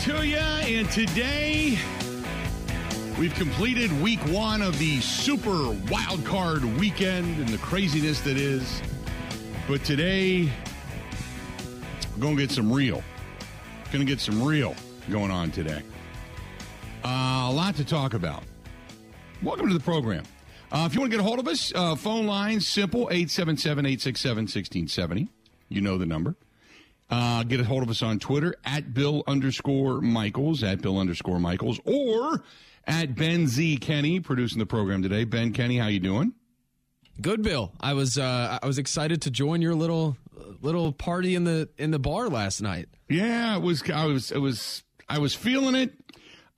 to you. And today, we've completed week one of the super wild card weekend and the craziness that is. But today, we're going to get some real. Going to get some real going on today. Uh, a lot to talk about. Welcome to the program. Uh, if you want to get a hold of us, uh, phone lines simple 877 867 1670. You know the number. Uh, get a hold of us on Twitter at Bill underscore Michaels, at Bill underscore Michaels, or at Ben Z Kenny, producing the program today. Ben Kenny, how you doing? Good, Bill. I was uh, I was excited to join your little little party in the in the bar last night. Yeah, it was. I was. It was. I was feeling it.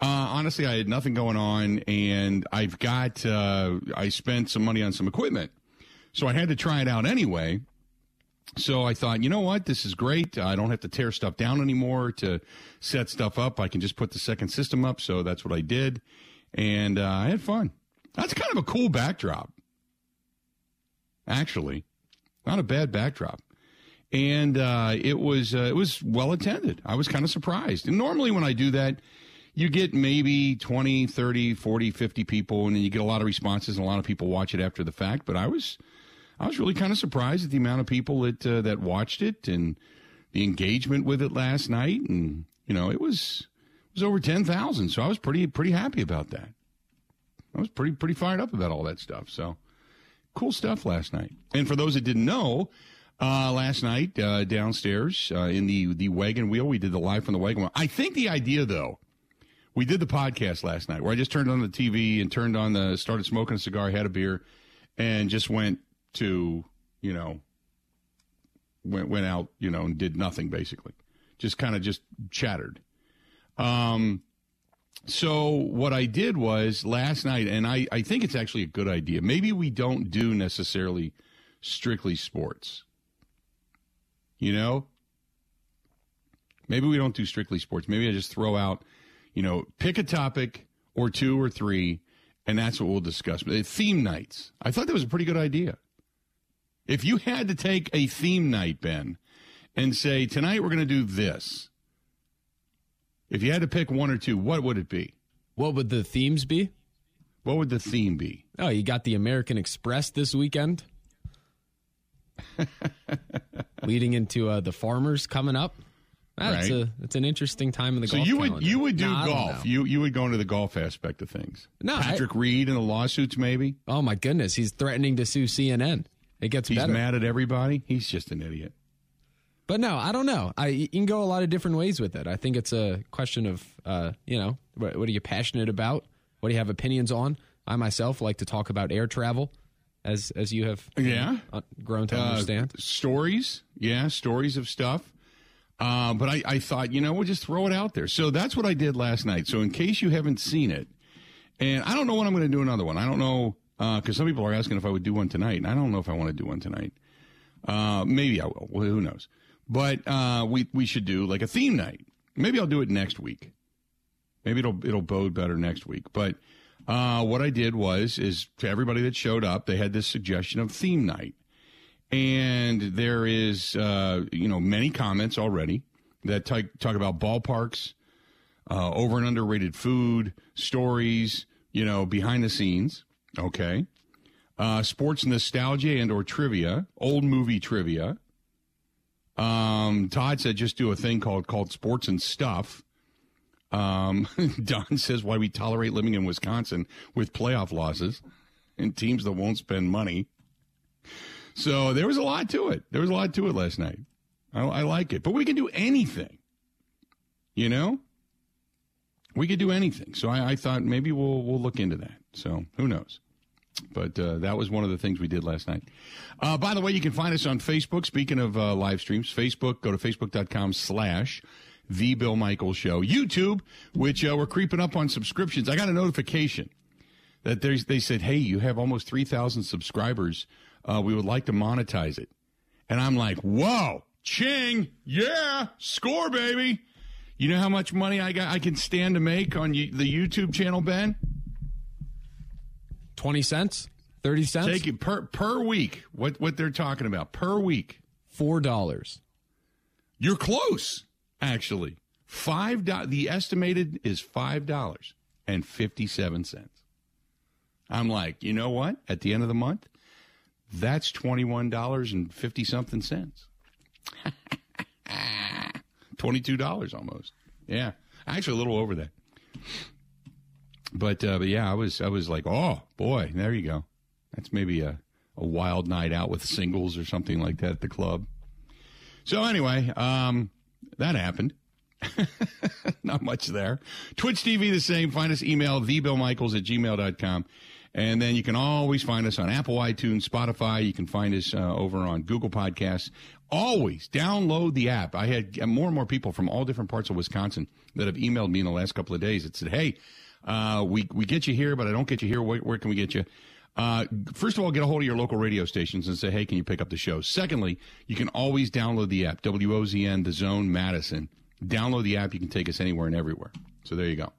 Uh, honestly, I had nothing going on, and I've got. Uh, I spent some money on some equipment, so I had to try it out anyway. So I thought, you know what, this is great. I don't have to tear stuff down anymore to set stuff up. I can just put the second system up. So that's what I did, and uh, I had fun. That's kind of a cool backdrop, actually, not a bad backdrop. And uh, it was uh, it was well attended. I was kind of surprised. And normally when I do that, you get maybe 20, 30, 40, 50 people, and then you get a lot of responses, and a lot of people watch it after the fact. But I was I was really kind of surprised at the amount of people that uh, that watched it and the engagement with it last night, and you know it was it was over ten thousand. So I was pretty pretty happy about that. I was pretty pretty fired up about all that stuff. So cool stuff last night. And for those that didn't know. Uh, last night uh, downstairs uh, in the the wagon wheel, we did the live from the wagon wheel. I think the idea, though, we did the podcast last night where I just turned on the TV and turned on the started smoking a cigar, had a beer, and just went to, you know, went went out, you know, and did nothing basically. Just kind of just chattered. Um so what I did was last night, and I, I think it's actually a good idea. Maybe we don't do necessarily strictly sports. You know? Maybe we don't do strictly sports. Maybe I just throw out, you know, pick a topic or two or three, and that's what we'll discuss. Theme nights. I thought that was a pretty good idea. If you had to take a theme night, Ben, and say, tonight we're going to do this, if you had to pick one or two, what would it be? What would the themes be? What would the theme be? Oh, you got the American Express this weekend. Leading into uh, the farmers coming up. That's Right. a it's an interesting time in the So golf you would calendar. you would do No, golf. You you would go into the golf aspect of things. No, I- Patrick Reed and the lawsuits, maybe. Oh my goodness, he's threatening to sue CNN. It gets He's better. mad at everybody. He's just an idiot. But no, I don't know. I you can go a lot of different ways with it. I think it's a question of uh, you know, what, what are you passionate about? What do you have opinions on? I myself like to talk about air travel as as you have Yeah. uh, grown to Uh, understand. stories, yeah, stories of stuff. Uh, but I, I thought, you know, we'll just throw it out there. So that's what I did last night. So in case you haven't seen it, and I don't know when I'm going to do another one. I don't know because some people are asking if I would do one tonight, and I don't know if I want to do one tonight. Uh, maybe I will. Well, who knows? But uh, we we should do like a theme night. Maybe I'll do it next week. Maybe it'll it'll bode better next week. But uh, what I did was is to everybody that showed up, they had this suggestion of theme night, and there is uh, you know many comments already that talk, talk about ballparks, uh, over and underrated food, stories, you know, behind the scenes. Okay, uh, sports nostalgia and or trivia, old movie trivia. Um, Todd said just do a thing called called sports and stuff. Um, Don says why we tolerate living in Wisconsin with playoff losses and teams that won't spend money. So there was a lot to it. There was a lot to it last night. I, I like it, but we can do anything. You know, we could do anything. So I, I thought maybe we'll we'll look into that. So who knows? But uh, that was one of the things we did last night. Uh, by the way, you can find us on Facebook. Speaking of uh, live streams, Facebook, go to facebook.com slash The Bill Michaels Show. YouTube, which uh, we're creeping up on subscriptions. I got a notification that they said, hey, you have almost 3,000 subscribers. Uh, we would like to monetize it. And I'm like, whoa, ching, yeah, score, baby. You know how much money I got? I can stand to make on the YouTube channel, Ben. Twenty cents, thirty cents, Take it per per week. What what they're talking about per week? four dollars. You're close, actually. Five do- the estimated is five dollars and fifty seven cents. I'm like, you know what? At the end of the month, that's twenty one dollars and fifty something cents. Twenty two dollars almost. Yeah, actually a little over that. But uh, but yeah, I was I was like, oh boy, there you go. That's maybe a a wild night out with singles or something like that at the club. So anyway, um, that happened. Not much there. Twitch TV the same. Find us email thebillmichaels at gmail.com. And then you can always find us on Apple, iTunes, Spotify. You can find us uh, over on Google Podcasts. Always download the app. I had more and more people from all different parts of Wisconsin that have emailed me in the last couple of days that said, hey, uh, we, we get you here, but I don't get you here. Where, where can we get you? Uh, first of all, get a hold of your local radio stations and say, hey, can you pick up the show? Secondly, you can always download the app, WOZN, The Zone, Madison. Download the app. You can take us anywhere and everywhere. So there you go.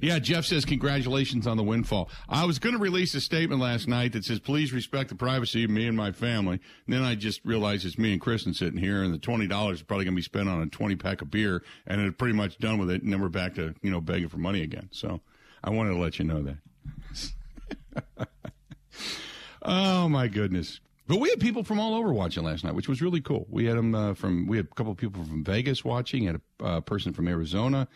Yeah, Jeff says congratulations on the windfall. I was going to release a statement last night that says please respect the privacy of me and my family. And then I just realized it's me and Kristen sitting here, and the twenty dollars is probably going to be spent on a twenty pack of beer, and it's pretty much done with it. And then we're back to you know begging for money again. So I wanted to let you know that. oh my goodness. But we had people from all over watching last night, which was really cool. We had them uh, from we had a couple of people from Vegas watching, had a uh, person from Arizona,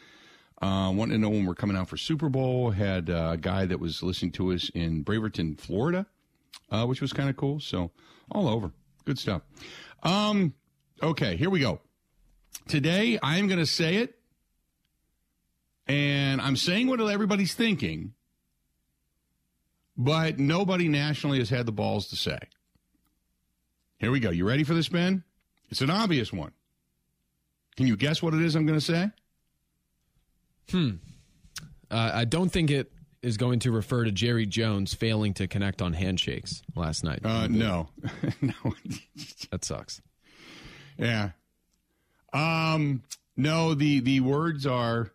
uh, wanted to know when we're coming out for Super Bowl. Had a guy that was listening to us in Bradenton, Florida, uh, which was kind of cool. So all over, good stuff. Um, okay, here we go. Today I'm going to say it, and I'm saying what everybody's thinking, but nobody nationally has had the balls to say. Here we go. You ready for this, Ben? It's an obvious one. Can you guess what it is I'm going to say? Hmm. Uh, I don't think it is going to refer to Jerry Jones failing to connect on handshakes last night. Uh, no, no. that sucks. Yeah. Um. No. The the words are,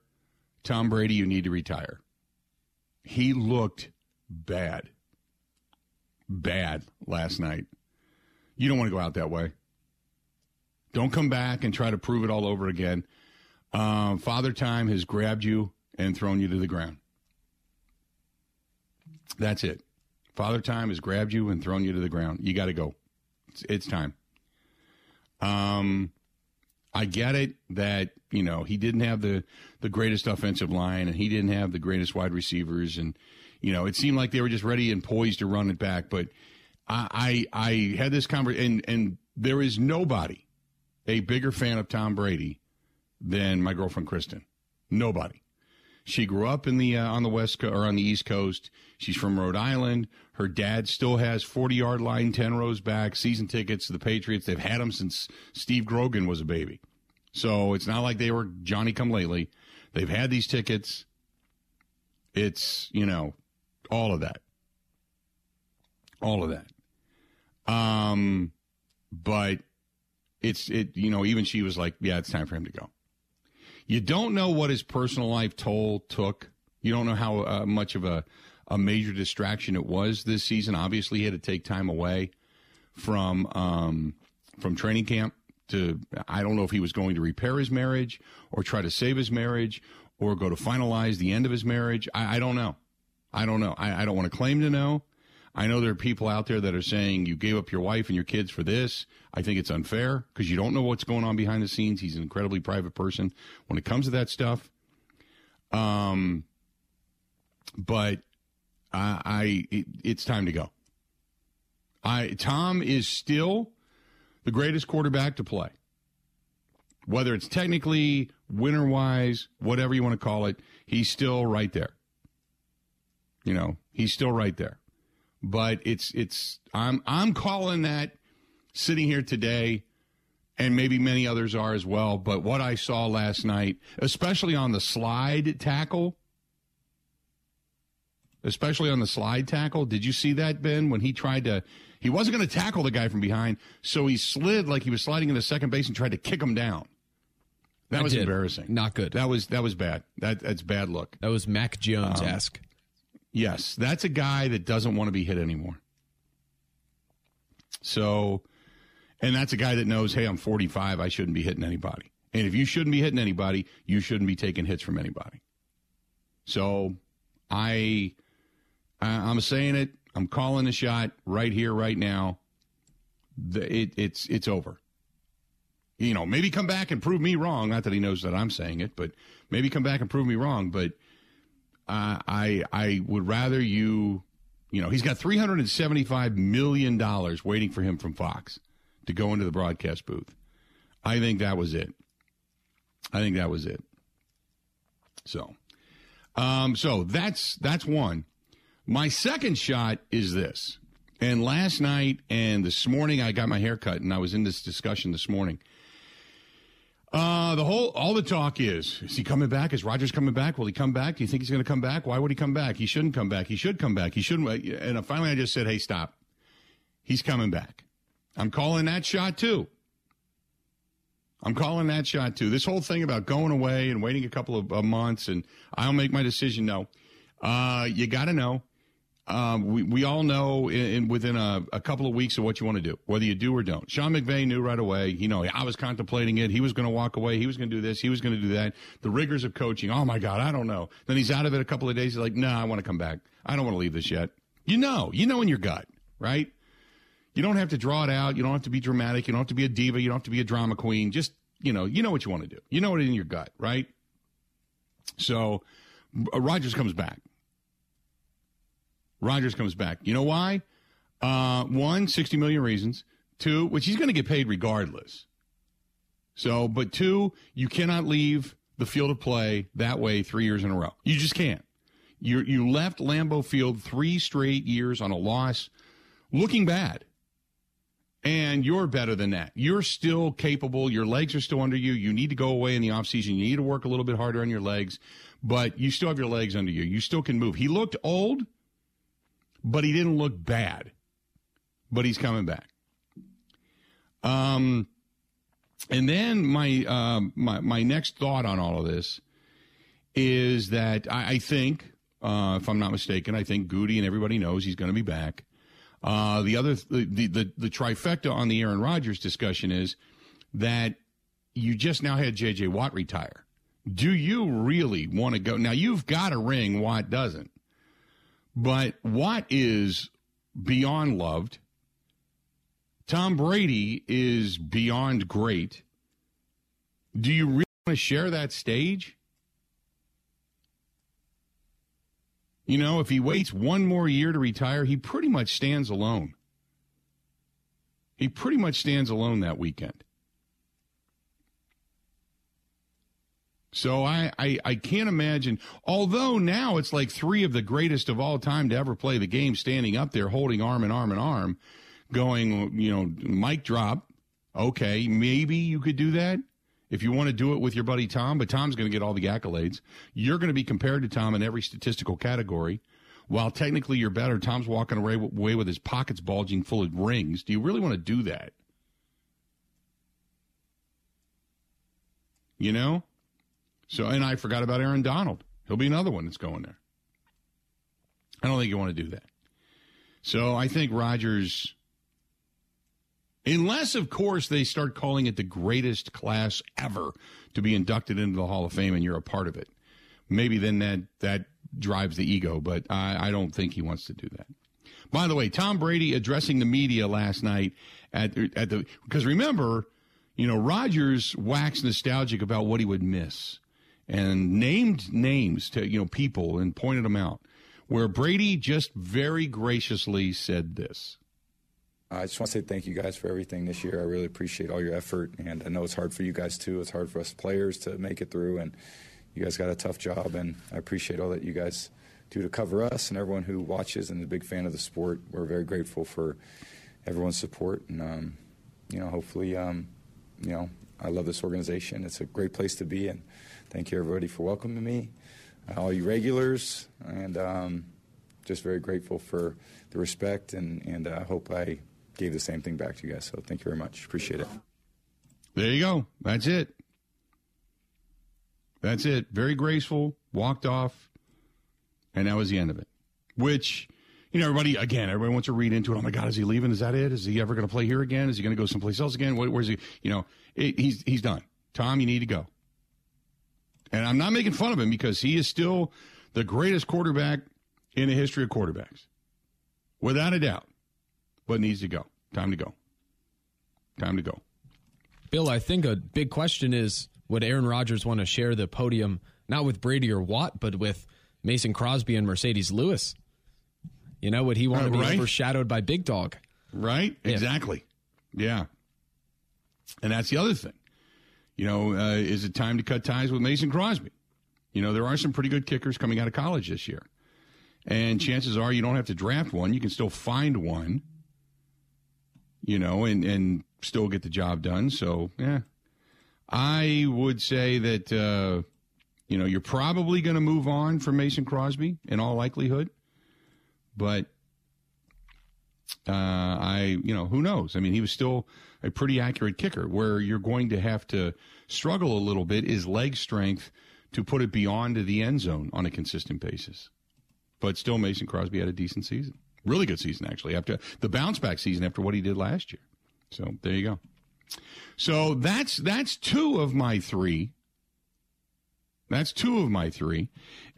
Tom Brady, you need to retire. He looked bad, bad last night. You don't want to go out that way. Don't come back and try to prove it all over again. Um, Father Time has grabbed you and thrown you to the ground. That's it. Father Time has grabbed you and thrown you to the ground. You got to go. It's, it's time. Um, I get it that you know he didn't have the the greatest offensive line and he didn't have the greatest wide receivers and you know it seemed like they were just ready and poised to run it back. But I I, I had this conversation and and there is nobody a bigger fan of Tom Brady than my girlfriend Kristen. Nobody. She grew up in the uh, on the west co- or on the east coast. She's from Rhode Island. Her dad still has forty yard line, ten rows back, season tickets to the Patriots. They've had them since Steve Grogan was a baby. So it's not like they were Johnny come lately. They've had these tickets. It's you know all of that, all of that. Um, but it's it you know even she was like, yeah, it's time for him to go. You don't know what his personal life toll took. You don't know how uh, much of a, a major distraction it was this season. Obviously, he had to take time away from um, from training camp to. I don't know if he was going to repair his marriage or try to save his marriage or go to finalize the end of his marriage. I, I don't know. I don't know. I, I don't want to claim to know. I know there are people out there that are saying you gave up your wife and your kids for this. I think it's unfair because you don't know what's going on behind the scenes. He's an incredibly private person when it comes to that stuff. Um, but I, I it, it's time to go. I Tom is still the greatest quarterback to play. Whether it's technically, winner wise, whatever you want to call it, he's still right there. You know, he's still right there but it's it's I'm I'm calling that sitting here today and maybe many others are as well but what I saw last night especially on the slide tackle especially on the slide tackle did you see that Ben when he tried to he wasn't going to tackle the guy from behind so he slid like he was sliding into second base and tried to kick him down that I was did. embarrassing Not good. that was that was bad that that's bad look That was Mac Jones esque. Yes, that's a guy that doesn't want to be hit anymore. So, and that's a guy that knows, hey, I'm 45, I shouldn't be hitting anybody. And if you shouldn't be hitting anybody, you shouldn't be taking hits from anybody. So I, I I'm saying it. I'm calling the shot right here, right now. The, it, it's it's over. You know, maybe come back and prove me wrong. Not that he knows that I'm saying it, but maybe come back and prove me wrong. But uh, I I would rather you, you know, he's got 375 million dollars waiting for him from Fox to go into the broadcast booth. I think that was it. I think that was it. So, um, so that's that's one. My second shot is this. And last night and this morning, I got my hair cut, and I was in this discussion this morning. Uh, the whole, all the talk is: is he coming back? Is Rodgers coming back? Will he come back? Do you think he's going to come back? Why would he come back? He shouldn't come back. He should come back. He shouldn't. And finally, I just said, "Hey, stop! He's coming back." I'm calling that shot too. I'm calling that shot too. This whole thing about going away and waiting a couple of uh, months and I'll make my decision. No, uh, you got to know um, we, we all know in, in within a, a, couple of weeks of what you want to do, whether you do or don't. Sean McVay knew right away. You know, I was contemplating it. He was going to walk away. He was going to do this. He was going to do that. The rigors of coaching. Oh my God, I don't know. Then he's out of it a couple of days. He's like, no, nah, I want to come back. I don't want to leave this yet. You know, you know in your gut, right? You don't have to draw it out. You don't have to be dramatic. You don't have to be a diva. You don't have to be a drama queen. Just, you know, you know what you want to do. You know it in your gut, right? So, uh, Rodgers comes back. Rodgers comes back. You know why? Uh, one, 60 million reasons. Two, which he's going to get paid regardless. So, but two, you cannot leave the field of play that way three years in a row. You just can't. You you left Lambeau Field three straight years on a loss, looking bad. And you're better than that. You're still capable. Your legs are still under you. You need to go away in the offseason. You need to work a little bit harder on your legs, but you still have your legs under you. You still can move. He looked old but he didn't look bad. But he's coming back. Um, and then my uh, my my next thought on all of this is that I, I think, uh, if I'm not mistaken, I think Gutey and everybody knows he's going to be back. Uh, the other the, the the trifecta on the Aaron Rodgers discussion is that you just now had J.J. Watt retire. Do you really want to go now? You've got a ring. Watt doesn't. But Watt is beyond loved. Tom Brady is beyond great. Do you really want to share that stage? You know, if he waits one more year to retire, he pretty much stands alone. He pretty much stands alone that weekend. So I, I, I, can't imagine. Although now it's like three of the greatest of all time to ever play the game standing up there holding arm in arm in arm, going, you know, mic drop. Okay, maybe you could do that if you want to do it with your buddy Tom, but Tom's going to get all the accolades. You're going to be compared to Tom in every statistical category. While technically you're better, Tom's walking away, away with his pockets bulging full of rings. Do you really want to do that? You know? So, and I forgot about Aaron Donald. He'll be another one that's going there. I don't think you want to do that. So I think Rodgers, unless of course they start calling it the greatest class ever to be inducted into the Hall of Fame and you're a part of it, maybe then that that drives the ego. But I, I don't think he wants to do that. By the way, Tom Brady addressing the media last night at at the because remember, you know, Rodgers waxed nostalgic about what he would miss and named names to you know people and pointed them out. Where Brady just very graciously said this. I just want to say thank you guys for everything this year. I really appreciate all your effort, and I know it's hard for you guys too. It's hard for us players to make it through, and you guys got a tough job, and I appreciate all that you guys do to cover us and everyone who watches and is a big fan of the sport. We're very grateful for everyone's support, and um, you know, hopefully, um, you know, I love this organization. It's a great place to be, and thank you everybody for welcoming me, all you regulars, and um, just very grateful for the respect, and and I uh, hope I gave the same thing back to you guys. So thank you very much. Appreciate it. There you go. That's it. That's it. Very graceful. Walked off, and that was the end of it. Which you know, everybody again, everybody wants to read into it. Oh my God, is he leaving? Is that it? Is he ever going to play here again? Is he going to go someplace else again? Where's he? You know, it, he's he's done. Tom, you need to go. And I'm not making fun of him because he is still the greatest quarterback in the history of quarterbacks, without a doubt. But needs to go. Time to go. Time to go. Bill, I think a big question is would Aaron Rodgers want to share the podium not with Brady or Watt, but with Mason Crosby and Marcedes Lewis? You know, would he want Uh, to be right. overshadowed by Big Dog? Right? Yeah. Exactly. Yeah. And that's the other thing. You know, uh, is it time to cut ties with Mason Crosby? You know, there are some pretty good kickers coming out of college this year. And chances are you don't have to draft one. You can still find one, you know, and, and still get the job done. So, yeah. I would say that, uh, you know, you're probably going to move on from Mason Crosby in all likelihood. But uh, I, you know, who knows? I mean, he was still a pretty accurate kicker. Where you're going to have to struggle a little bit is leg strength to put it beyond the end zone on a consistent basis. But still, Mason Crosby had a decent season, really good season actually after the bounce back season after what he did last year. So there you go. So that's that's two of my three. That's two of my three.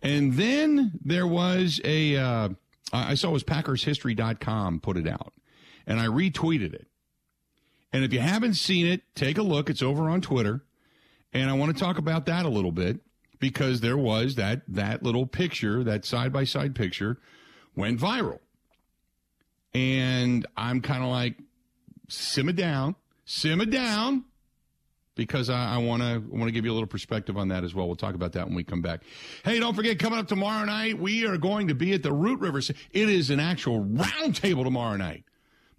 And then there was a, uh, I saw it was PackersHistory.com put it out, and I retweeted it. And if you haven't seen it, take a look. It's over on Twitter. And I want to talk about that a little bit because there was that, that little picture, that side by side picture went viral. And I'm kind of like, simmer down, simmer down because I, want to want to give you a little perspective on that as well. We'll talk about that when we come back. Hey, don't forget coming up tomorrow night, we are going to be at the Root River. It is an actual round table tomorrow night.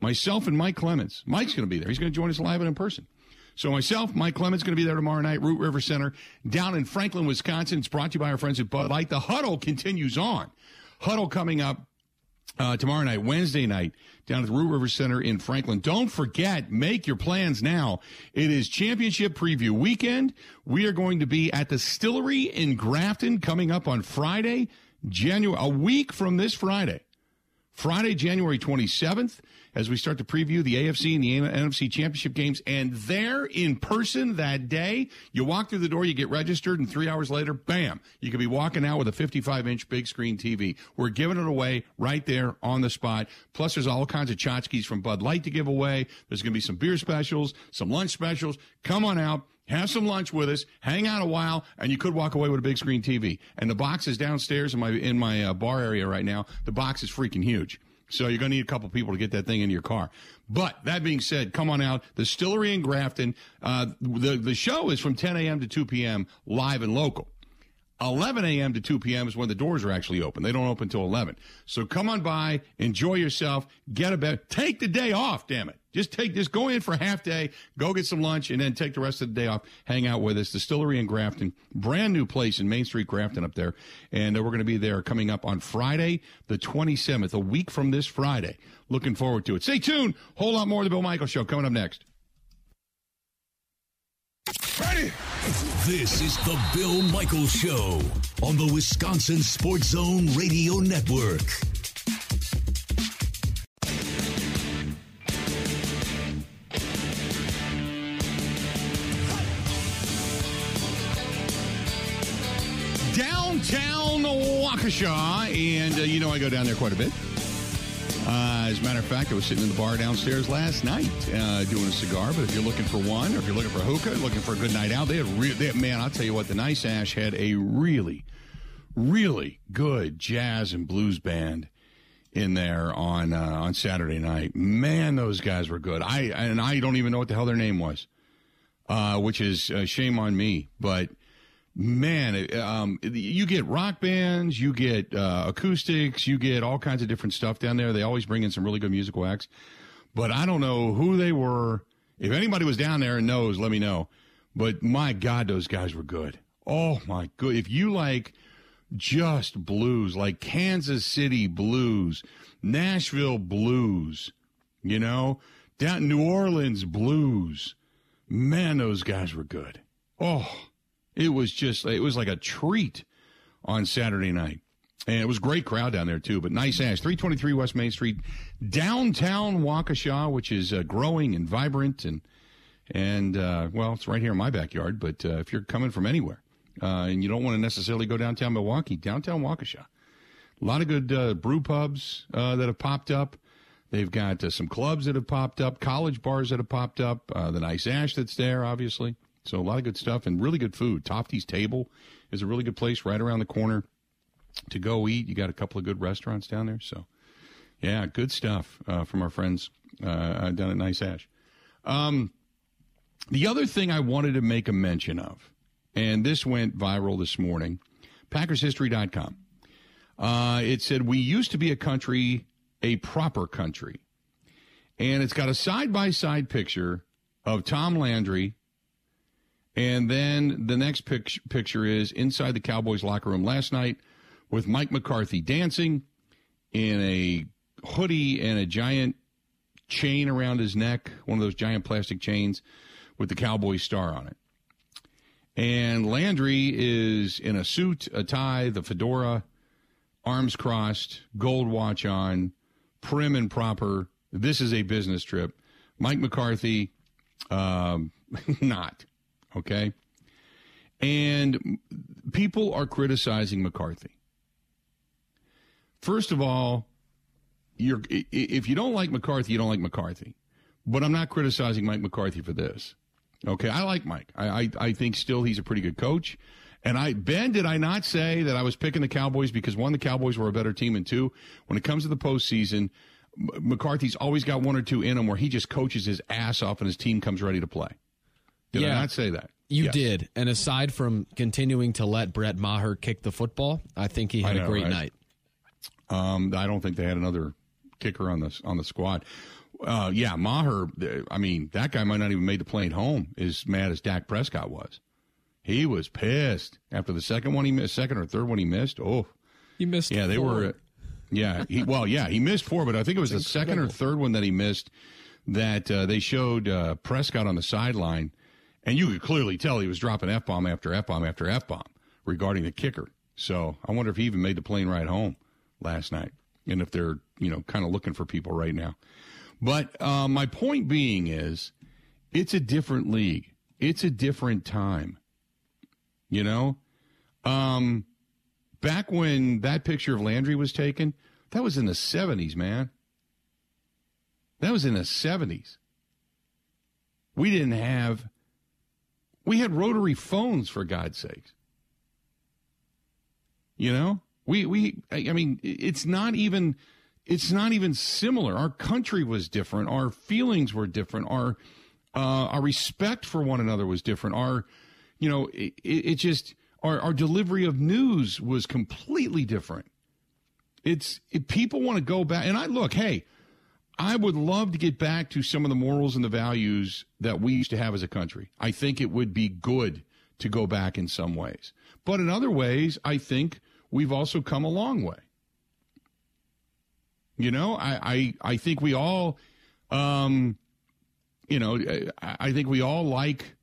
Myself and Mike Clemens. Mike's going to be there. He's going to join us live and in person. So myself, Mike Clemens, going to be there tomorrow night. Root River Center down in Franklin, Wisconsin. It's brought to you by our friends at Bud Light. The huddle continues on. Huddle coming up uh, tomorrow night, Wednesday night, down at the Root River Center in Franklin. Don't forget, make your plans now. It is championship preview weekend. We are going to be at the Distillery in Grafton coming up on Friday, January, a week from this Friday. Friday, January 27th, as we start to preview the AFC and the NFC championship games. And there in person that day, you walk through the door, you get registered, and three hours later, bam, you could be walking out with a 55 inch big screen TV. We're giving it away right there on the spot. Plus, there's all kinds of tchotchkes from Bud Light to give away. There's going to be some beer specials, some lunch specials. Come on out. Have some lunch with us, hang out a while, and you could walk away with a big screen TV. And the box is downstairs in my in my uh, bar area right now. The box is freaking huge. So you're going to need a couple people to get that thing in your car. But that being said, come on out. Distillery in Grafton. Uh, the the show is from 10 a.m. to 2 p.m. live and local. 11 a.m. to 2 p.m. is when the doors are actually open. They don't open until 11. So come on by, enjoy yourself, get a bed, take the day off, damn it. Just take this, go in for half day, go get some lunch, and then take the rest of the day off, hang out with us. Distillery in Grafton, brand new place in Main Street, Grafton up there. And uh, we're going to be there coming up on Friday, the 27th, a week from this Friday. Looking forward to it. Stay tuned. Whole lot more of the Bill Michael Show coming up next. Ready? This is the Bill Michaels Show on the Wisconsin Sports Zone Radio Network. downtown Waukesha, and uh, you know I go down there quite a bit. Uh, as a matter of fact, I was sitting in the bar downstairs last night uh, doing a cigar. But if you're looking for one, or if you're looking for hookah, looking for a good night out, they had, man. I'll tell you what, the Nice Ash had a really, really good jazz and blues band in there on uh, on Saturday night. Man, those guys were good. I and I don't even know what the hell their name was, uh, which is uh, shame on me. But man, um, you get rock bands, you get uh, acoustics, you get all kinds of different stuff down there. They always bring in some really good musical acts. But I don't know who they were. If anybody was down there and knows, let me know. But my God, those guys were good. Oh my good. If you like just blues, like Kansas City blues, Nashville blues, you know, down New Orleans blues, man, those guys were good. Oh, it was just, it was like a treat on Saturday night. And it was great crowd down there too, but Nice Ash. 323 West Main Street, downtown Waukesha, which is uh, growing and vibrant and And, uh, well, it's right here in my backyard, but uh, if you're coming from anywhere uh, and you don't want to necessarily go downtown Milwaukee, downtown Waukesha, a lot of good uh, brew pubs uh, that have popped up. They've got some clubs that have popped up, college bars that have popped up, the nice ash that's there, obviously. So a lot of good stuff and really good food. Tofty's Table is a really good place right around the corner to go eat. You got a couple of good restaurants down there. So, yeah, good stuff uh, from our friends uh, down at Nice Ash. Um, the other thing I wanted to make a mention of, and this went viral this morning, PackersHistory.com. Uh, it said, We used to be a country, a proper country. And it's got a side by side picture of Tom Landry. And then the next pic- picture is inside the Cowboys locker room last night with Mike McCarthy dancing in a hoodie and a giant chain around his neck, one of those giant plastic chains with the Cowboy star on it. And Landry is in a suit, a tie, the fedora, arms crossed, gold watch on, prim and proper. This is a business trip. Mike McCarthy, um, not. Okay. And people are criticizing McCarthy. First of all, you're if you don't like McCarthy, you don't like McCarthy. But I'm not criticizing Mike McCarthy for this. Okay, I like Mike. I, I, I think still he's a pretty good coach. And I Ben, did I not say that I was picking the Cowboys because one, the Cowboys were a better team, and two, when it comes to the postseason, McCarthy's always got one or two in him where he just coaches his ass off and his team comes ready to play. Did yeah, I not say that? You yes. did. And aside from continuing to let Brett Maher kick the football, I think he had know, a great right? night. Um, I don't think they had another kicker on the on the squad. Uh, yeah, Maher. I mean, that guy might not even made the plane home. As mad as Dak Prescott was, he was pissed after the second one he missed, second or third one he missed. Oh, he missed. Yeah, they were. Yeah, he, well, yeah, he missed four, but I think it was the second or third one that he missed that uh, they showed uh, Prescott on the sideline, and you could clearly tell he was dropping f bomb after f bomb after f bomb regarding the kicker. So I wonder if he even made the plane ride home last night, and if they're you know kind of looking for people right now. But uh, my point being is, it's a different league. It's a different time. You know, um, back when that picture of Landry was taken, that was in the seventies, man. That was in the seventies. We didn't have. We had rotary phones, for God's sakes. You know, we we I mean, it's not even it's not even similar. Our country was different. Our feelings were different. Our uh, our respect for one another was different. Our you know it, it just our our delivery of news was completely different. It's it, people want to go back, and I look. Hey, I would love to get back to some of the morals and the values that we used to have as a country. I think it would be good to go back in some ways, but in other ways, I think we've also come a long way. You know, I, I, I think we all, um, you know, I, I think we all like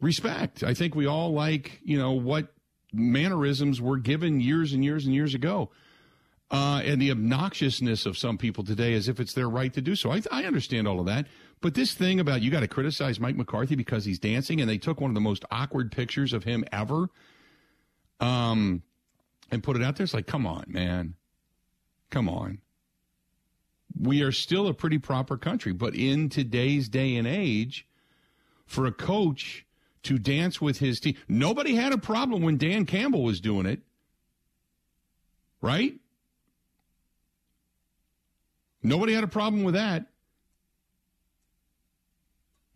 respect. I think we all like, you know, what mannerisms were given years and years and years ago. Uh, and the obnoxiousness of some people today as if it's their right to do so. I, I understand all of that. But this thing about you got to criticize Mike McCarthy because he's dancing, and they took one of the most awkward pictures of him ever um, and put it out there. It's like, come on, man. Come on we are still a pretty proper country. But in today's day and age, for a coach to dance with his team, nobody had a problem when Dan Campbell was doing it, right? Nobody had a problem with that.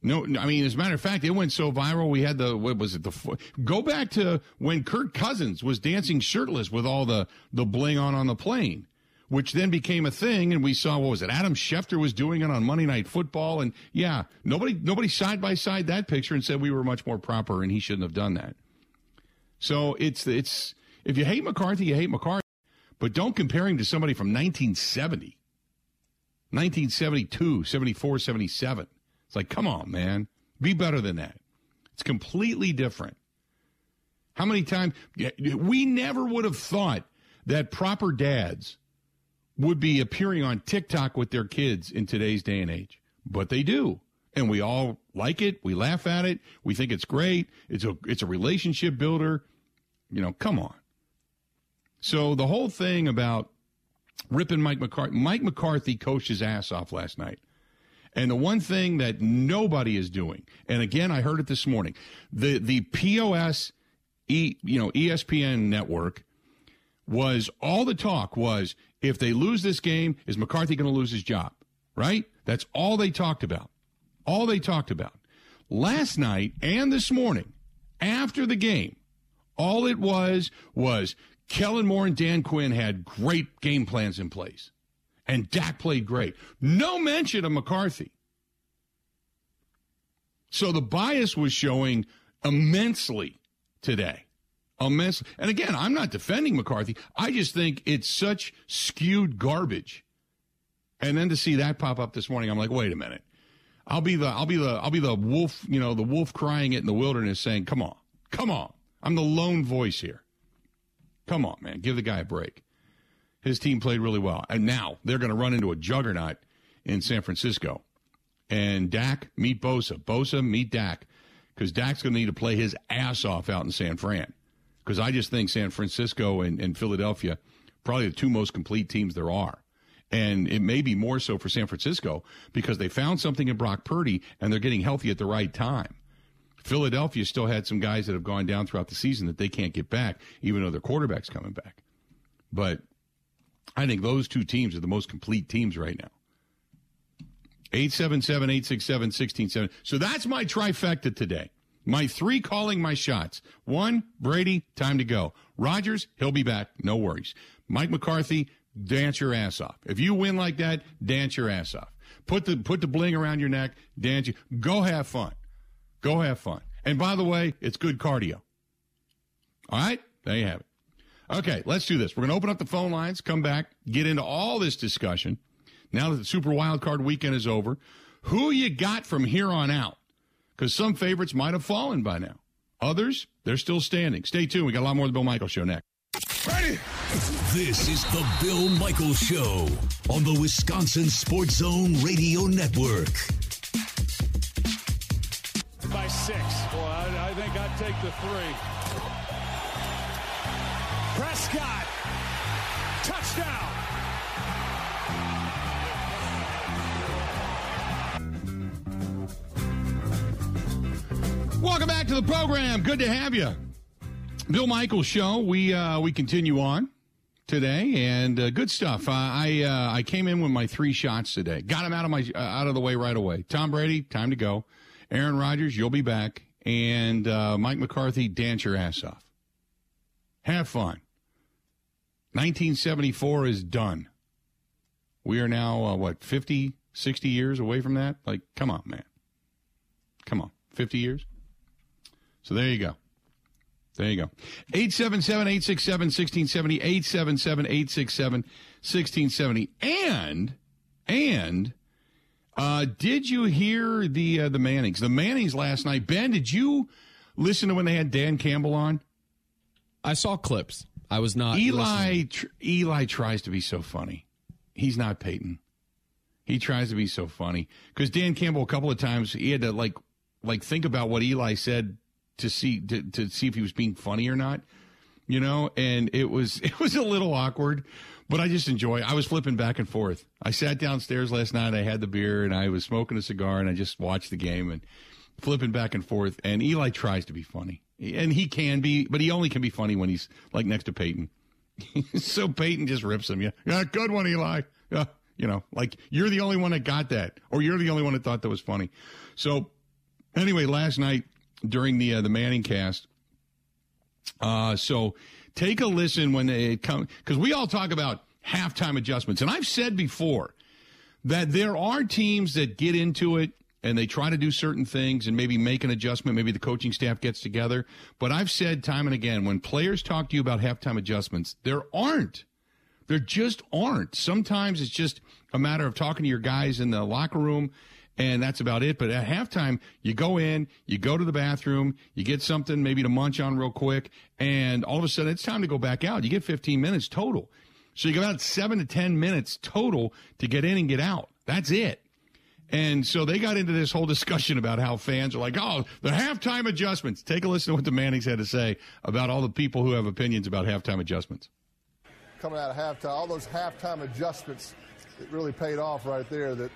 No, I mean, as a matter of fact, it went so viral. We had the what was it? The go back to when Kirk Cousins was dancing shirtless with all the the bling on on the plane which then became a thing. And we saw, what was it? Adam Schefter was doing it on Monday Night Football. And yeah, nobody, nobody side by side that picture and said we were much more proper and he shouldn't have done that. So it's, it's, if you hate McCarthy, you hate McCarthy, but don't compare him to somebody from 1970, 1972, 74, 77. It's like, come on, man, be better than that. It's completely different. How many times we never would have thought that proper dads would be appearing on TikTok with their kids in today's day and age. But they do. and we all like it. We laugh at it. We think it's great. It's a it's a relationship builder. You know, come on. So the whole thing about ripping Mike McCarthy, Mike McCarthy coached his ass off last night. And the one thing that nobody is doing, and again, I heard it this morning, the the POS, e, you know, ESPN network was all the talk was if they lose this game, is McCarthy going to lose his job? Right? That's all they talked about. All they talked about. Last night and this morning, after the game, all it was was Kellen Moore and Dan Quinn had great game plans in place. And Dak played great. No mention of McCarthy. So the bias was showing immensely today. Immensely. And again, I'm not defending McCarthy. I just think it's such skewed garbage. And then to see that pop up this morning, I'm like, wait a minute. I'll be the I'll be the I'll be the wolf, you know, the wolf crying it in the wilderness saying, "Come on. Come on. I'm the lone voice here. Come on, man. Give the guy a break." His team played really well. And now they're going to run into a juggernaut in San Francisco. And Dak meet Bosa. Bosa meet Dak. Because Dak's going to need to play his ass off out in San Fran. Because I just think San Francisco and, and Philadelphia, probably the two most complete teams there are. And it may be more so for San Francisco because they found something in Brock Purdy and they're getting healthy at the right time. Philadelphia still had some guys that have gone down throughout the season that they can't get back, even though their quarterback's coming back. But I think those two teams are the most complete teams right now. 877 867 1670. So that's my trifecta today. My three calling my shots. One, Brady, time to go. Rodgers, he'll be back. No worries. Mike McCarthy, dance your ass off. If you win like that, dance your ass off. Put the put the bling around your neck, dance. You, go have fun. Go have fun. And by the way, it's good cardio. All right, there you have it. Okay, let's do this. We're going to open up the phone lines, come back, get into all this discussion. Now that the Super Wild Card weekend is over, who you got from here on out? Because some favorites might have fallen by now. Others, they're still standing. Stay tuned. We got a lot more of the Bill Michaels Show next. Ready? This is the Bill Michaels Show on the Wisconsin Sports Zone Radio Network. By six. Well, I, I think I'd take the three. Prescott. Touchdown. Welcome back to the program. Good to have you. Bill Michaels Show. We uh, we continue on today, and uh, good stuff. Uh, I uh, I came in with my three shots today. Got them out of my uh, out of the way right away. Tom Brady, time to go. Aaron Rodgers, you'll be back, and uh, Mike McCarthy, dance your ass off. Have fun. 1974 is done. We are now uh, what 50, 60 years away from that. Like, come on, man. Come on, 50 years. So there you go. There you go. 877 867 1670. 877 867 1670. And, and, uh, did you hear the, uh, the Mannings? The Mannings last night. Ben, did you listen to when they had Dan Campbell on? I saw clips. I was not. Eli, tr- Eli tries to be so funny. He's not Peyton. He tries to be so funny because Dan Campbell a couple of times he had to like, like think about what Eli said to see to, to see if he was being funny or not, you know. And it was it was a little awkward, but I just enjoy. I was flipping back and forth. I sat downstairs last night. I had the beer and I was smoking a cigar and I just watched the game and flipping back and forth. And Eli tries to be funny, and he can be, but he only can be funny when he's like next to Peyton. so Peyton just rips him. Yeah, yeah, good one, Eli. Yeah, you know, like you're the only one that got that, or you're the only one that thought that was funny. So anyway, last night during the uh, the ManningCast, uh, so take a listen when it comes because we all talk about halftime adjustments, and I've said before that there are teams that get into it and they try to do certain things and maybe make an adjustment. Maybe the coaching staff gets together. But I've said time and again, when players talk to you about halftime adjustments, there aren't. There just aren't. Sometimes it's just a matter of talking to your guys in the locker room, and that's about it. But at halftime, you go in, you go to the bathroom, you get something maybe to munch on real quick, and all of a sudden it's time to go back out. You get 15 minutes total. So you got about seven to 10 minutes total to get in and get out. That's it. And so they got into this whole discussion about how fans are like, oh, the halftime adjustments. Take a listen to what the Mannings had to say about all the people who have opinions about halftime adjustments. Coming out of halftime, all those halftime adjustments, it really paid off right there. That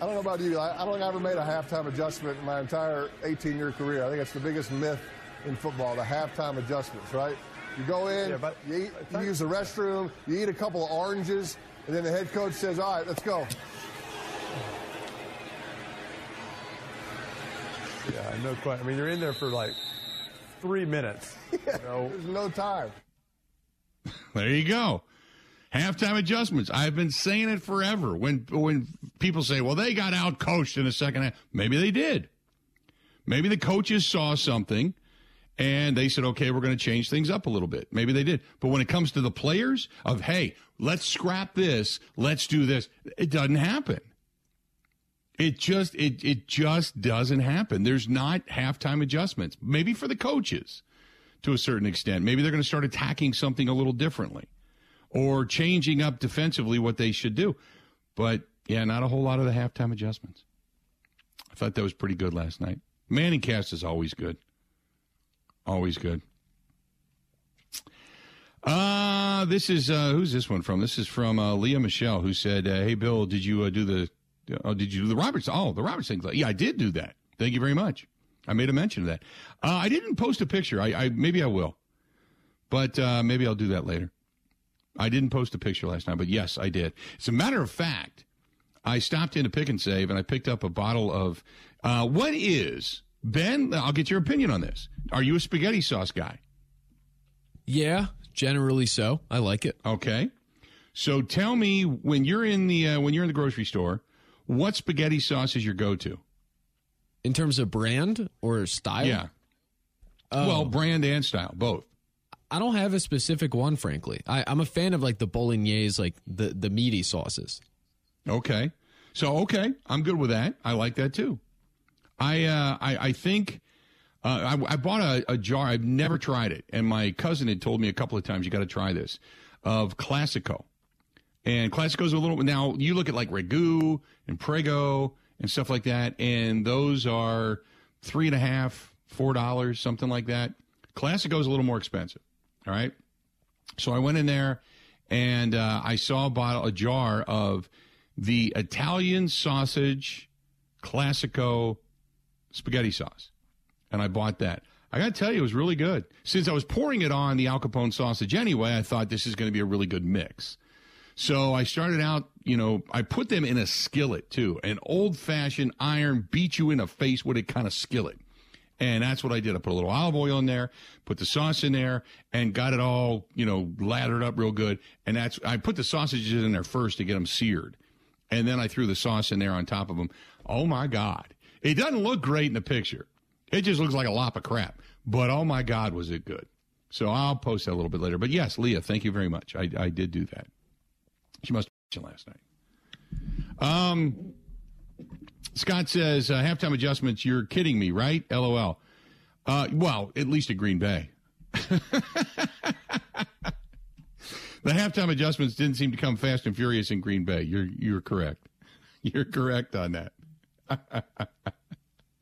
I don't know about you, I, I don't think I ever made a halftime adjustment in my entire 18-year career. I think it's the biggest myth in football, the halftime adjustments, right? You go in, yeah, you, eat, you use the restroom, you eat a couple of oranges, and then the head coach says, all right, let's go. Yeah, no question. I mean, you're in there for like three minutes. Yeah, you know? There's no time. there you go. Halftime adjustments. I've been saying it forever. When when people say, "Well, they got out coached in the second half," maybe they did. Maybe the coaches saw something and they said, "Okay, we're going to change things up a little bit." Maybe they did. But when it comes to the players of, "Hey, let's scrap this, let's do this," it doesn't happen. It just it it just doesn't happen. There's not halftime adjustments. Maybe for the coaches to a certain extent. Maybe they're going to start attacking something a little differently or changing up defensively what they should do. But yeah, not a whole lot of the halftime adjustments. I thought that was pretty good last night. ManningCast is always good. Always good. Uh, this is uh, who's this one from? This is from uh, Leah Michelle, who said, uh, "Hey Bill, did you uh, do the Oh, did you do the Roberts? Oh, the Roberts thing. Yeah, I did do that. Thank you very much. I made a mention of that. Uh, I didn't post a picture. I, I maybe I will, but uh, maybe I'll do that later. I didn't post a picture last night, but yes, I did. As a matter of fact, I stopped into Pick and Save and I picked up a bottle of uh, what is Ben? I'll get your opinion on this. Are you a spaghetti sauce guy? Yeah, generally so. I like it. Okay. So tell me when you're in the uh, when you're in the grocery store what spaghetti sauce is your go-to? In terms of brand or style? Yeah. Oh. Well, brand and style, both. I don't have a specific one, frankly. I, am a fan of like the bolognese, like the the meaty sauces. Okay, so okay, I'm good with that. I like that too. I uh, I, I think uh, I, I, bought a, a, jar. I've never tried it, and my cousin had told me a couple of times you got to try this of Classico. And Classico's a little now. You look at like Ragu and Prego and stuff like that, and those are three and a half, four dollars, something like that. Classico's a little more expensive. All right. So I went in there and uh, I saw a bottle, a jar of the Italian sausage Classico spaghetti sauce, and I bought that. I got to tell you, it was really good. Since I was pouring it on the Al Capone sausage anyway, I thought this is going to be a really good mix. So I started out, you know, I put them in a skillet too, an old fashioned iron, beat you in the face with it kind of skillet. And that's what I did. I put a little olive oil in there, put the sauce in there, and got it all, you know, lathered up real good. And that's, I put the sausages in there first to get them seared. And then I threw the sauce in there on top of them. Oh my God. It doesn't look great in the picture. It just looks like a lop of crap. But oh my God, was it good. So I'll post that a little bit later. But yes, Leah, thank you very much. I, I did do that. She must have last night. Um, Scott says, uh, halftime adjustments, you're kidding me, right? LOL. Uh, well, at least at Green Bay. the halftime adjustments didn't seem to come fast and furious in Green Bay. You're you're correct. You're correct on that.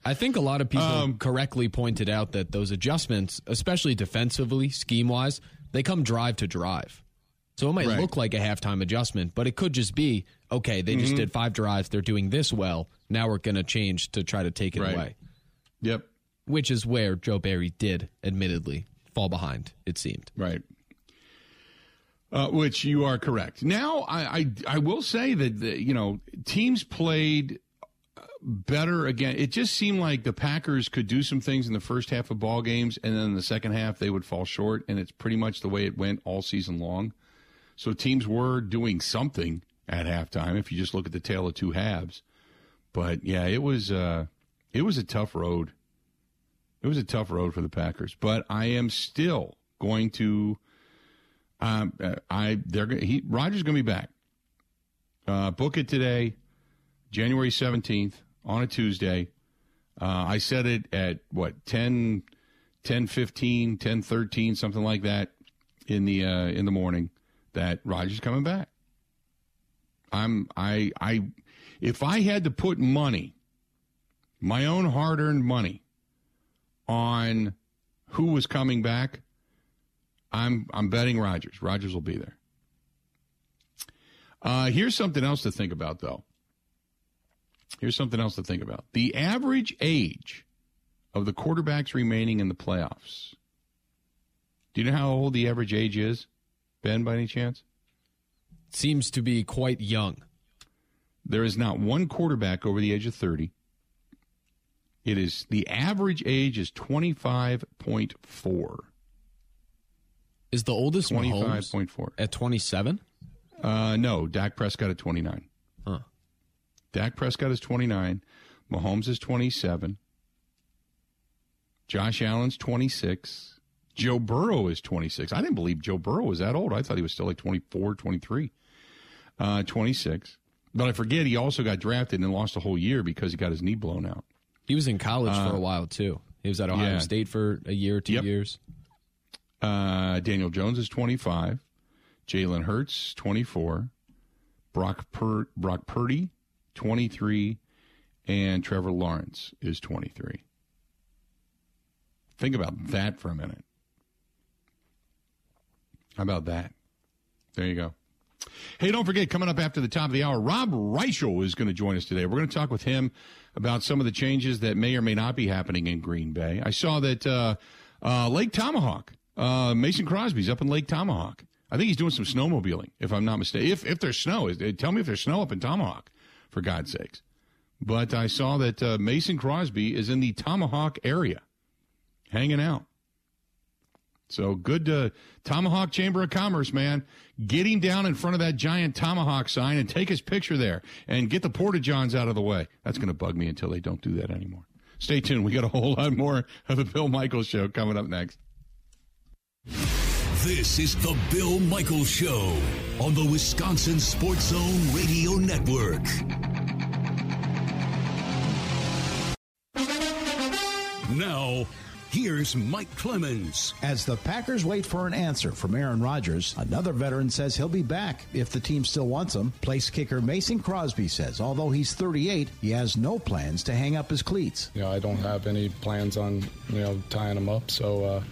I think a lot of people um, correctly pointed out that those adjustments, especially defensively, scheme wise, they come drive to drive. So it might right. look like a halftime adjustment, but it could just be okay. They mm-hmm. just did five drives. They're doing this well. Now we're going to change to try to take it right. away. Yep. Which is where Joe Barry did, admittedly, fall behind. It seemed right. Uh, which you are correct. Now, I, I, I will say that the, you know teams played better again. It just seemed like the Packers could do some things in the first half of ball games, and then in the second half they would fall short. And it's pretty much the way it went all season long. So teams were doing something at halftime if you just look at the tail of two halves. But yeah, it was uh, it was a tough road. It was a tough road for the Packers, but I am still going to. Um, uh, I they're he Rodgers going to be back. Uh, book it today, January seventeenth on a Tuesday. Uh, I said it at what 10, 10 15, 10 13, something like that in the uh, in the morning that Rodgers coming back. I'm I I If I had to put money, my own hard earned money, on who was coming back, I'm I'm betting Rodgers. Rodgers will be there. Uh, here's something else to think about, though. Here's something else to think about. The average age of the quarterbacks remaining in the playoffs. Do you know how old the average age is, Ben, by any chance? Seems to be quite young. There is not one quarterback over the age of 30. It is the average age is 25.4. Is the oldest Mahomes 25.4. at 27? Uh, no, Dak Prescott at 29. Huh. Dak Prescott is 29. Mahomes is 27. Josh Allen's 26. Joe Burrow is 26. I didn't believe Joe Burrow was that old. I thought he was still like 24, 23. Uh, 26. But I forget he also got drafted and lost a whole year because he got his knee blown out. He was in college for a while too. He was at Ohio yeah. State for a year, two Yep. years. Uh, Daniel Jones is 25. Jalen Hurts, 24. Brock, Pur- Brock Purdy, 23. And Trevor Lawrence is 23. Think about that for a minute. How about that? There you go. Hey, don't forget, coming up after the top of the hour, Rob Reischel is going to join us today. We're going to talk with him about some of the changes that may or may not be happening in Green Bay. I saw that uh, uh, Lake Tomahawk, uh, Mason Crosby's up in Lake Tomahawk. I think he's doing some snowmobiling, if I'm not mistaken. If if there's snow, tell me if there's snow up in Tomahawk, for God's sakes. But I saw that uh, Mason Crosby is in the Tomahawk area, hanging out. So good uh, Tomahawk Chamber of Commerce, man. Get him down in front of that giant Tomahawk sign and take his picture there and get the Porta Johns out of the way. That's going to bug me until they don't do that anymore. Stay tuned. We got a whole lot more of the Bill Michaels show coming up next. This is the Bill Michaels Show on the Wisconsin Sports Zone Radio Network. Now, here's Mike Clemens. As the Packers wait for an answer from Aaron Rodgers, another veteran says he'll be back if the team still wants him. Place kicker Mason Crosby says although he's 38, he has no plans to hang up his cleats. You know, I don't have any plans on you know tying them up. So, uh,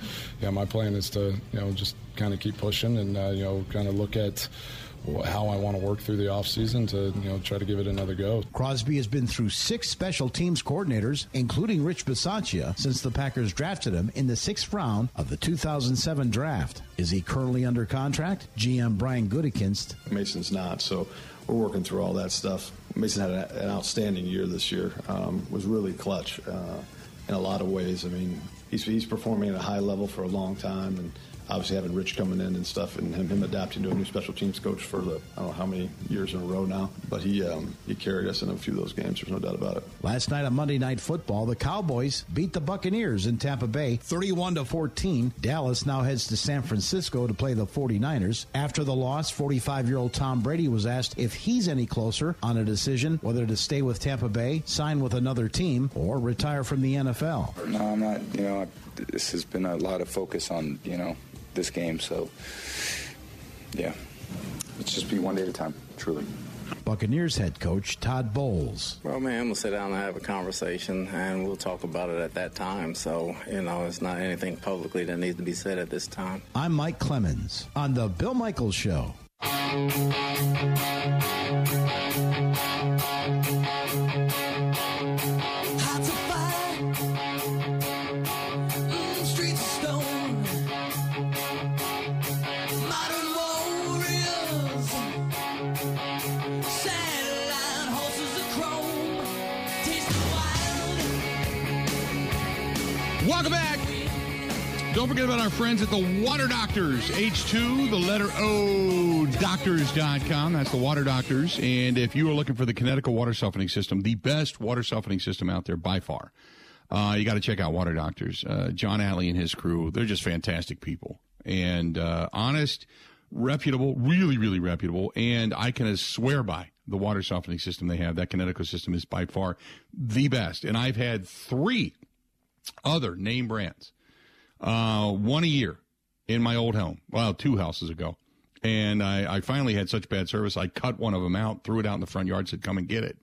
yeah, my plan is to you know just kind of keep pushing and uh, you know kind of look at wh- how I want to work through the off season to you know try to give it another go. Crosby has been through six special teams coordinators, including Rich Bisaccia, since the Packers drafted him in the sixth round of the 2007 draft. Is he currently under contract? GM Brian Gutekunst Mason's not. So we're working through all that stuff. Mason had an outstanding year this year. Um, was really clutch uh, in a lot of ways. I mean, he's he's performing at a high level for a long time, and obviously having Rich coming in and stuff, and him, him adapting to a new special teams coach for the I don't know how many years in a row now. But he um, he carried us in a few of those games. There's no doubt about it. Last night on Monday Night Football, the Cowboys beat the Buccaneers in Tampa Bay 31 to 14. Dallas now heads to San Francisco to play the 49ers. After the loss, 45-year-old Tom Brady was asked if he's any closer on a decision whether to stay with Tampa Bay, sign with another team, or retire from the NFL. No, I'm not. You know, I, this has been a lot of focus on you know this game. So, yeah, let's just be one day at a time. Truly. Buccaneers head coach Todd Bowles. Well, man, we'll sit down and have a conversation, and we'll talk about it at that time. So, you know, it's not anything publicly that needs to be said at this time. I'm Mike Clemens on the Bill Michaels Show. Don't forget about our friends at the Water Doctors. H2, the letter O, doctors.com. That's the Water Doctors. And if you are looking for the Kinetico water softening system, the best water softening system out there by far, uh, you got to check out Water Doctors. Uh, John Alley and his crew, they're just fantastic people. And uh, honest, reputable, really, really reputable. And I can swear by the water softening system they have. That Kinetico system is by far the best. And I've had three other name brands uh, one a year in my old home. Well, two houses ago. And I, I finally had such bad service, I cut one of them out, threw it out in the front yard, said, come and get it.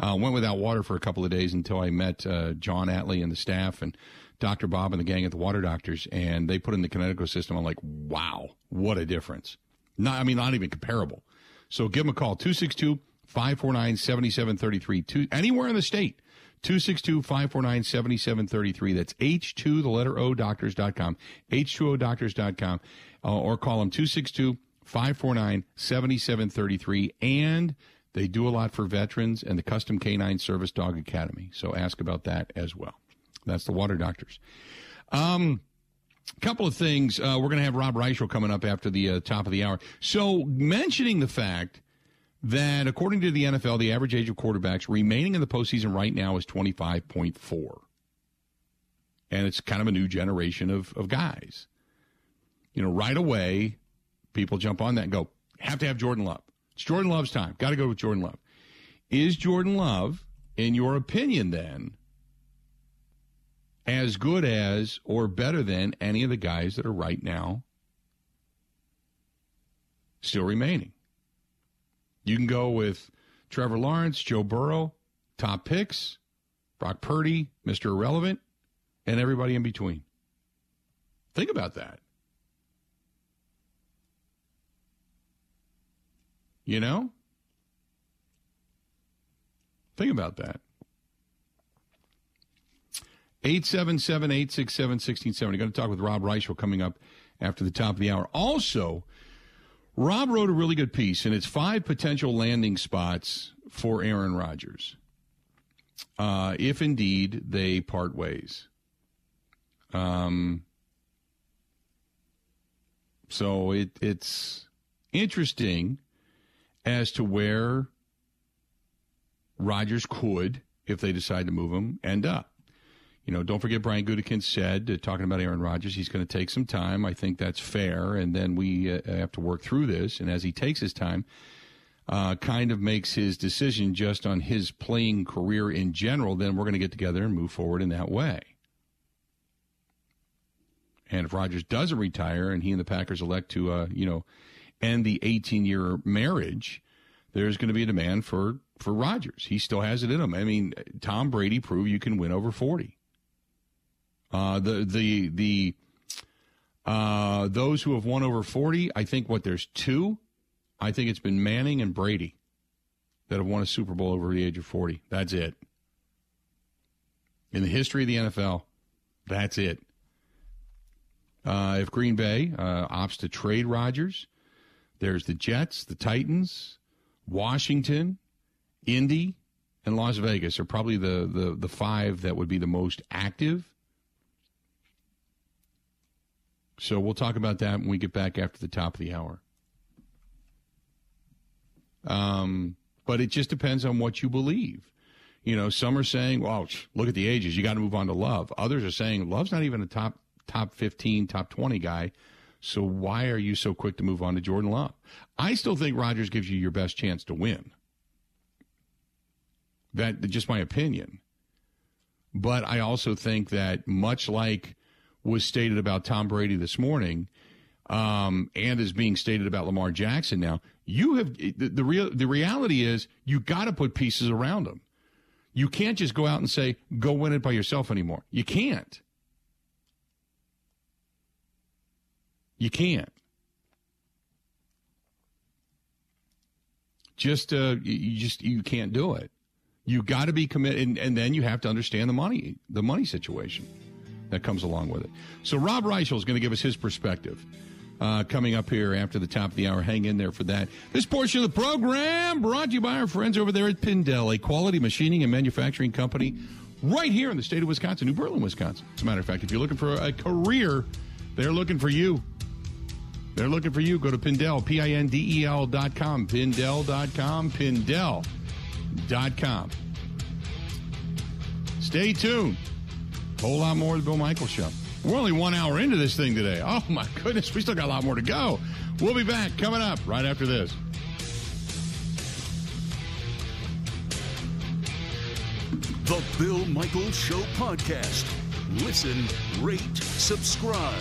Uh, went without water for a couple of days until I met uh, John Atley and the staff and Dr. Bob and the gang at the Water Doctors, and they put in the Kinetico system. I'm like, wow, what a difference. Not, I mean, not even comparable. So give them a call, 262 549 7733, anywhere in the state. 262 549 7733. That's H2, the letter O, doctors.com, H2O doctors.com, uh, or call them 262 549 7733. And they do a lot for veterans and the Custom Canine Service Dog Academy. So ask about that as well. That's the Water Doctors. Um, couple of things. Uh, we're going to have Rob Reischel coming up after the uh, top of the hour. So, mentioning the fact that according to the NFL, the average age of quarterbacks remaining in the postseason right now is 25.4. And it's kind of a new generation of, of guys. You know, right away, people jump on that and go, have to have Jordan Love. It's Jordan Love's time. Got to go with Jordan Love. Is Jordan Love, in your opinion, then, as good as or better than any of the guys that are right now still remaining? You can go with Trevor Lawrence, Joe Burrow, top picks, Brock Purdy, Mr. Irrelevant, and everybody in between. Think about that. You know? Think about that. 877 867 1670. Going to talk with Rob Reischel coming up after the top of the hour. Also, Rob wrote a really good piece, and it's five potential landing spots for Aaron Rodgers uh, if indeed they part ways. Um, so it, it's interesting as to where Rodgers could, if they decide to move him, end up. You know, don't forget Brian Gutekunst said, uh, talking about Aaron Rodgers, he's going to take some time. I think that's fair, and then we uh, have to work through this. And as he takes his time, uh, kind of makes his decision just on his playing career in general, then we're going to get together and move forward in that way. And if Rodgers doesn't retire and he and the Packers elect to, uh, you know, end the 18 year marriage, there's going to be a demand for for Rodgers. He still has it in him. I mean, Tom Brady proved you can win over 40. Uh, the the the uh, those who have won over 40, I think what there's two. I think it's been Manning and Brady that have won a Super Bowl over the age of 40. That's it. In the history of the NFL, that's it. Uh, if Green Bay uh, opts to trade Rodgers, there's the Jets, the Titans, Washington, Indy, and Las Vegas are probably the, the, the five that would be the most active. So we'll talk about that when we get back after the top of the hour. Um, but it just depends on what you believe. You know, some are saying, "Well, look at the ages. You got to move on to Love." Others are saying, "Love's not even a top top fifteen, top twenty guy." So why are you so quick to move on to Jordan Love? I still think Rodgers gives you your best chance to win. That just my opinion. But I also think that much like was stated about Tom Brady this morning, um, and is being stated about Lamar Jackson now, you have the, the real the reality is you got to put pieces around them. You can't just go out and say go win it by yourself anymore. You can't. You can't. Just uh, you just you can't do it. You got to be committed, and, and then you have to understand the money the money situation that comes along with it. So Rob Reischel is going to give us his perspective. Uh, coming up here after the top of the hour. Hang in there for that. This portion of the program brought to you by our friends over there at Pindel, a quality machining and manufacturing company right here in the state of Wisconsin, New Berlin, Wisconsin. As a matter of fact, if you're looking for a career, they're looking for you. They're looking for you. Go to Pindel, P I N D E L dot com, Pindel.com, com. Stay tuned. Whole lot more of the Bill Michaels Show. We're only one hour into this thing today. Oh, my goodness. We still got a lot more to go. We'll be back coming up right after this. The Bill Michaels Show podcast. Listen, rate, subscribe.